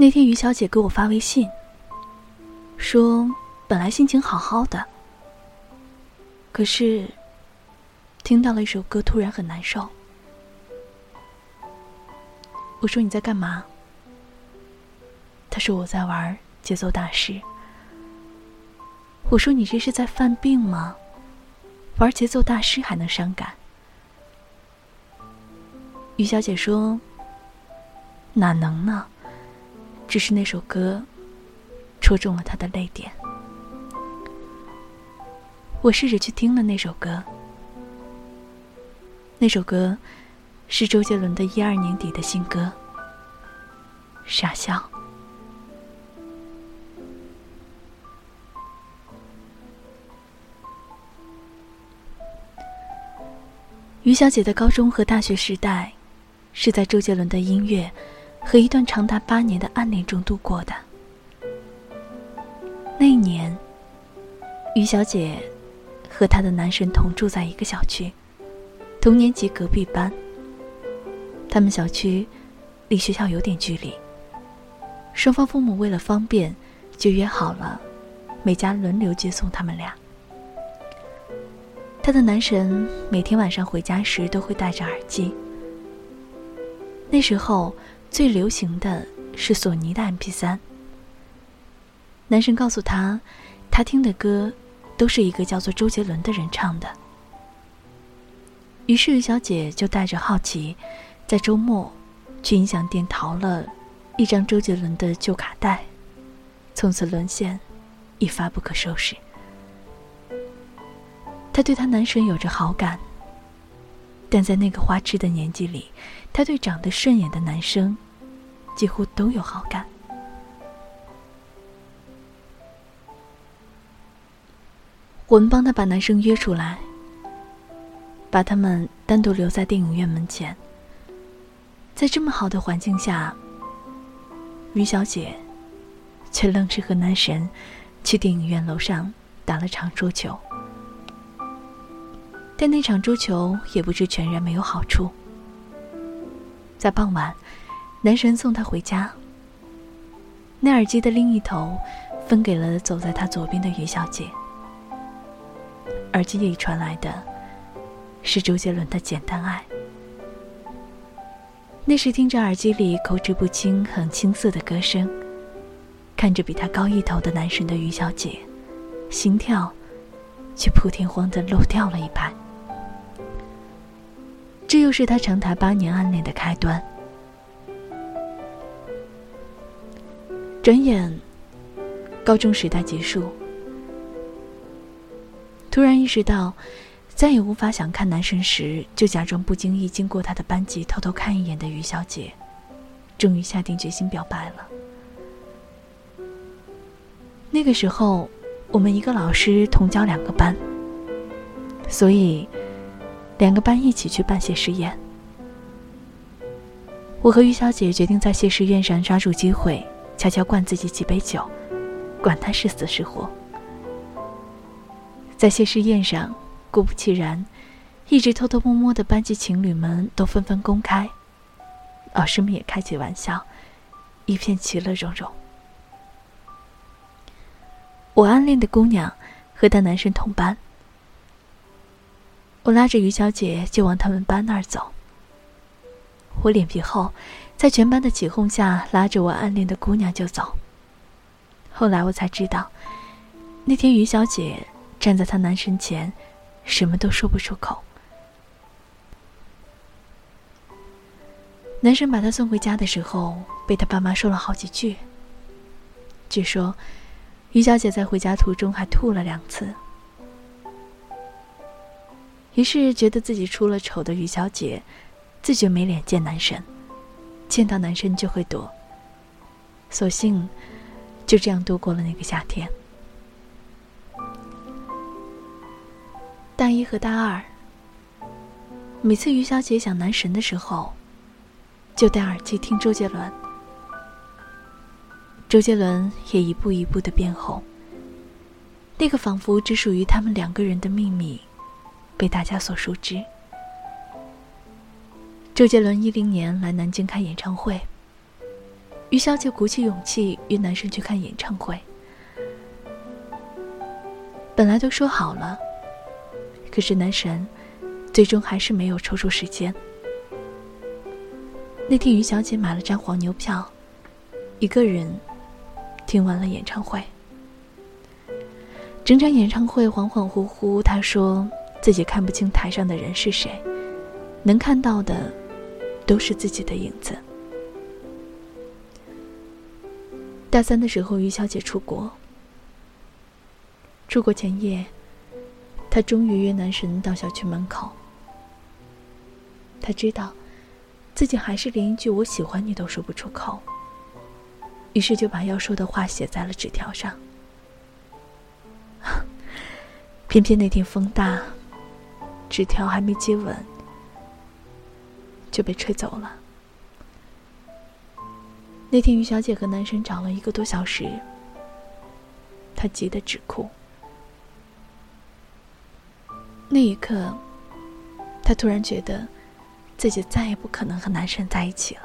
那天于小姐给我发微信，说本来心情好好的，可是听到了一首歌，突然很难受。我说你在干嘛？他说我在玩节奏大师。我说你这是在犯病吗？玩节奏大师还能伤感？于小姐说：“哪能呢？只是那首歌戳中了他的泪点。”我试着去听了那首歌，那首歌是周杰伦的一二年底的新歌《傻笑》。于小姐的高中和大学时代，是在周杰伦的音乐和一段长达八年的暗恋中度过的。那一年，于小姐和她的男神同住在一个小区，同年级隔壁班。他们小区离学校有点距离，双方父母为了方便，就约好了每家轮流接送他们俩。他的男神每天晚上回家时都会戴着耳机。那时候最流行的是索尼的 MP3。男神告诉他，他听的歌都是一个叫做周杰伦的人唱的。于是小姐就带着好奇，在周末去音响店淘了一张周杰伦的旧卡带，从此沦陷，一发不可收拾。她对她男神有着好感，但在那个花痴的年纪里，她对长得顺眼的男生几乎都有好感。我们帮她把男生约出来，把他们单独留在电影院门前。在这么好的环境下，于小姐却愣是和男神去电影院楼上打了场桌球。但那场桌球也不是全然没有好处。在傍晚，男神送她回家。那耳机的另一头，分给了走在他左边的于小姐。耳机里传来的，是周杰伦的《简单爱》。那时听着耳机里口齿不清、很青涩的歌声，看着比他高一头的男神的于小姐，心跳却扑天荒的漏掉了一拍。这又是他长达八年暗恋的开端。转眼，高中时代结束，突然意识到，再也无法想看男神时就假装不经意经过他的班级偷偷看一眼的于小姐，终于下定决心表白了。那个时候，我们一个老师同教两个班，所以。两个班一起去办谢师宴，我和于小姐决定在谢师宴上抓住机会，悄悄灌自己几杯酒，管他是死是活。在谢师宴上，果不其然，一直偷偷摸摸的班级情侣们都纷纷公开，老师们也开起玩笑，一片其乐融融。我暗恋的姑娘和她男神同班。我拉着于小姐就往他们班那儿走。我脸皮厚，在全班的起哄下，拉着我暗恋的姑娘就走。后来我才知道，那天于小姐站在她男神前，什么都说不出口。男神把她送回家的时候，被她爸妈说了好几句。据说，于小姐在回家途中还吐了两次。于是觉得自己出了丑的于小姐，自觉没脸见男神，见到男神就会躲。索性就这样度过了那个夏天。大一和大二，每次于小姐想男神的时候，就戴耳机听周杰伦。周杰伦也一步一步的变红。那个仿佛只属于他们两个人的秘密。被大家所熟知。周杰伦一零年来南京开演唱会，于小姐鼓起勇气约男神去看演唱会。本来都说好了，可是男神最终还是没有抽出时间。那天，于小姐买了张黄牛票，一个人听完了演唱会。整场演唱会恍恍惚惚，她说自己看不清台上的人是谁，能看到的都是自己的影子。大三的时候，于小姐出国。出国前夜，她终于约男神到小区门口。她知道。自己还是连一句“我喜欢你”都说不出口，于是就把要说的话写在了纸条上。偏偏那天风大，纸条还没接吻就被吹走了。那天于小姐和男神找了一个多小时，她急得直哭。那一刻，她突然觉得。自己再也不可能和男神在一起了。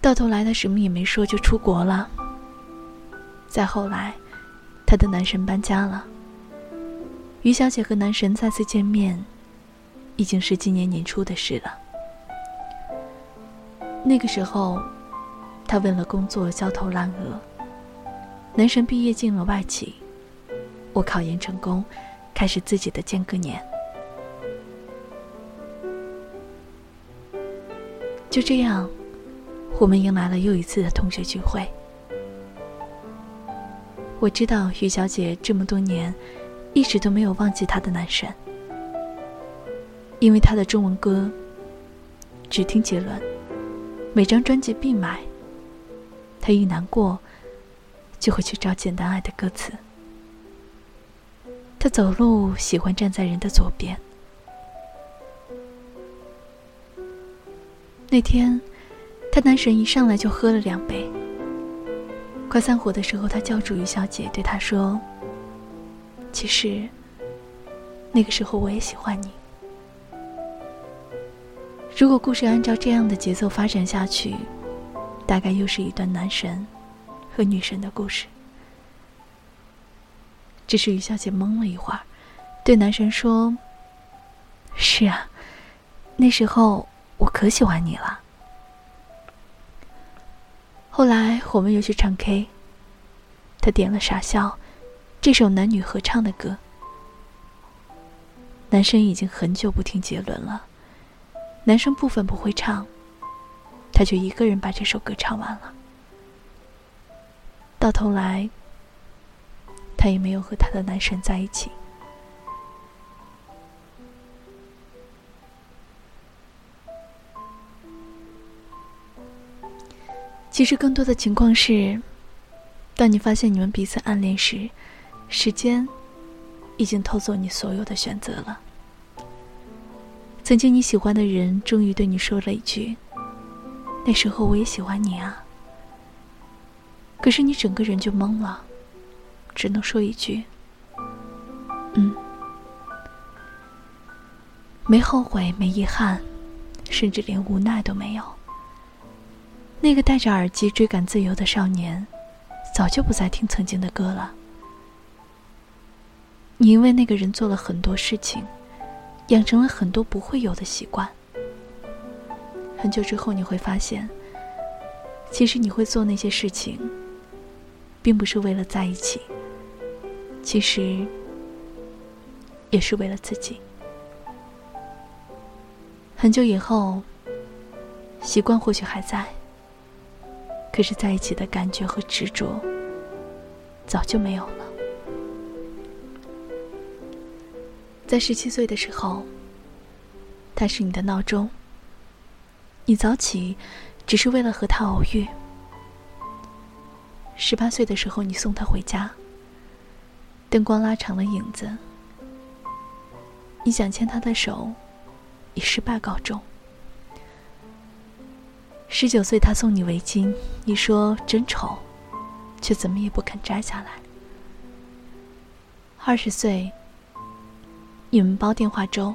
到头来，他什么也没说就出国了。再后来，他的男神搬家了。于小姐和男神再次见面，已经是今年年初的事了。那个时候，他为了工作焦头烂额。男神毕业进了外企，我考研成功，开始自己的间隔年。就这样，我们迎来了又一次的同学聚会。我知道于小姐这么多年，一直都没有忘记她的男神，因为她的中文歌只听杰伦，每张专辑必买。她一难过。就会去找《简单爱》的歌词。他走路喜欢站在人的左边。那天，他男神一上来就喝了两杯。快散伙的时候，他叫住于小姐，对她说：“其实，那个时候我也喜欢你。如果故事按照这样的节奏发展下去，大概又是一段男神。”和女神的故事。只是于小姐懵了一会儿，对男神说：“是啊，那时候我可喜欢你了。”后来我们又去唱 K，他点了《傻笑》这首男女合唱的歌。男生已经很久不听杰伦了，男生部分不会唱，他就一个人把这首歌唱完了。到头来，他也没有和他的男神在一起。其实，更多的情况是，当你发现你们彼此暗恋时，时间已经偷走你所有的选择了。曾经你喜欢的人，终于对你说了一句：“那时候我也喜欢你啊。”可是你整个人就懵了，只能说一句：“嗯。”没后悔，没遗憾，甚至连无奈都没有。那个戴着耳机追赶自由的少年，早就不再听曾经的歌了。你因为那个人做了很多事情，养成了很多不会有的习惯。很久之后，你会发现，其实你会做那些事情。并不是为了在一起，其实也是为了自己。很久以后，习惯或许还在，可是在一起的感觉和执着早就没有了。在十七岁的时候，他是你的闹钟，你早起只是为了和他偶遇。十八岁的时候，你送他回家。灯光拉长了影子，你想牵他的手，以失败告终。十九岁，他送你围巾，你说真丑，却怎么也不肯摘下来。二十岁，你们煲电话粥，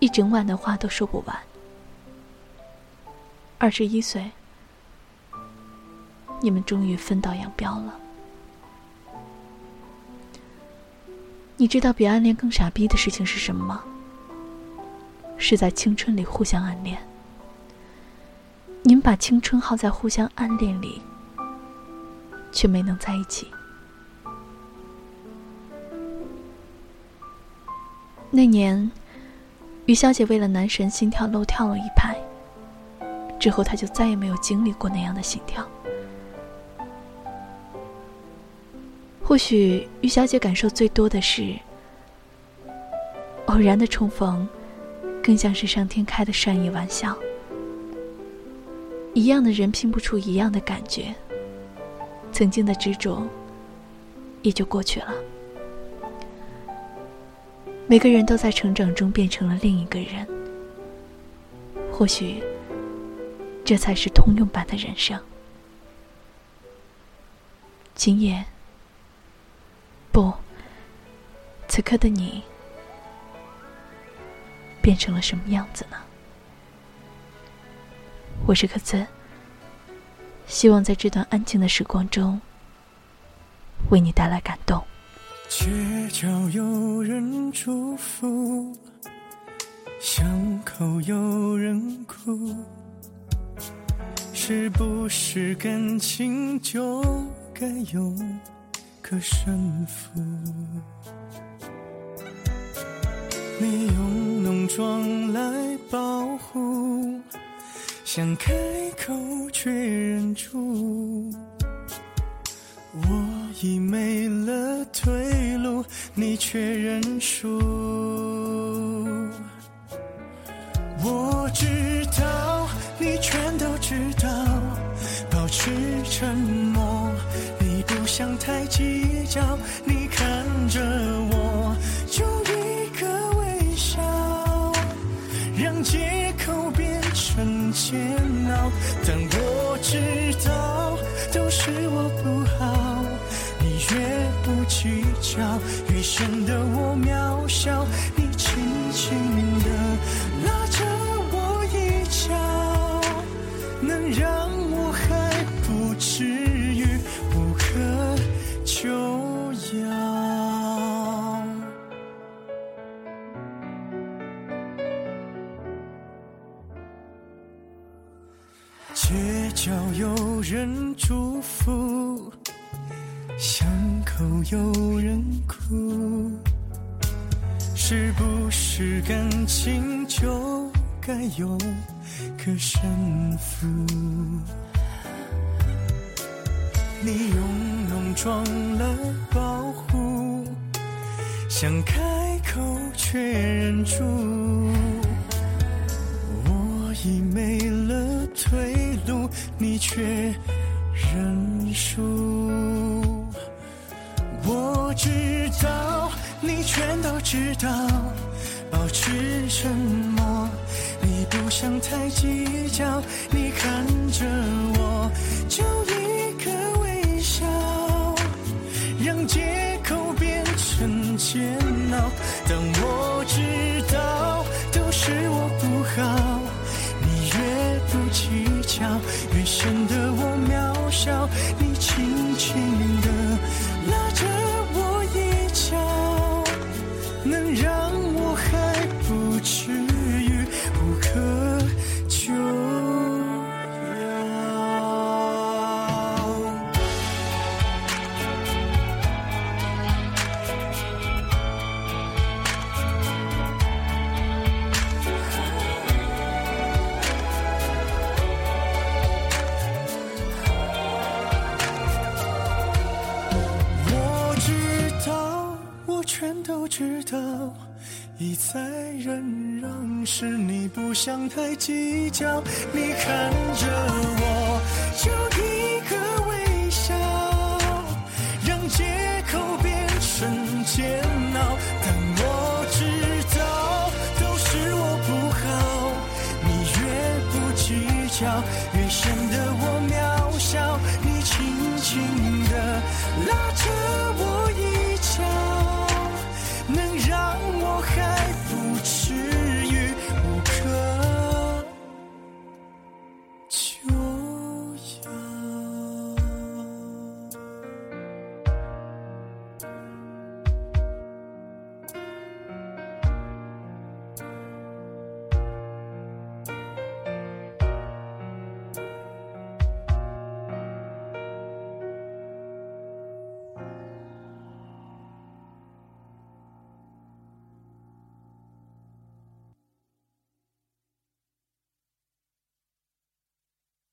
一整晚的话都说不完。二十一岁，你们终于分道扬镳了。你知道比暗恋更傻逼的事情是什么吗？是在青春里互相暗恋。你们把青春耗在互相暗恋里，却没能在一起。那年，于小姐为了男神心跳漏跳了一拍。之后，她就再也没有经历过那样的心跳。或许于小姐感受最多的是，偶然的重逢，更像是上天开的善意玩笑。一样的人拼不出一样的感觉，曾经的执着也就过去了。每个人都在成长中变成了另一个人。或许，这才是通用版的人生。今夜。不，此刻的你变成了什么样子呢？我是克子，希望在这段安静的时光中，为你带来感动。街角有人祝福，巷口有人哭，是不是感情就该有？个胜负，你用浓妆来保护，想开口却忍住。我已没了退路，你却认输。我知道，你全都知道，保持沉默。你不想太计较，你看着我，但我知道，都是我不好，你越不计较，越显得我渺小。你轻轻有人哭，是不是感情就该有个胜负？你用浓妆来保护，想开口却忍住。我已没了退路，你却认输。我知道，你全都知道，保持沉默。你不想太计较，你看着我，就是你不想太计较，你看着我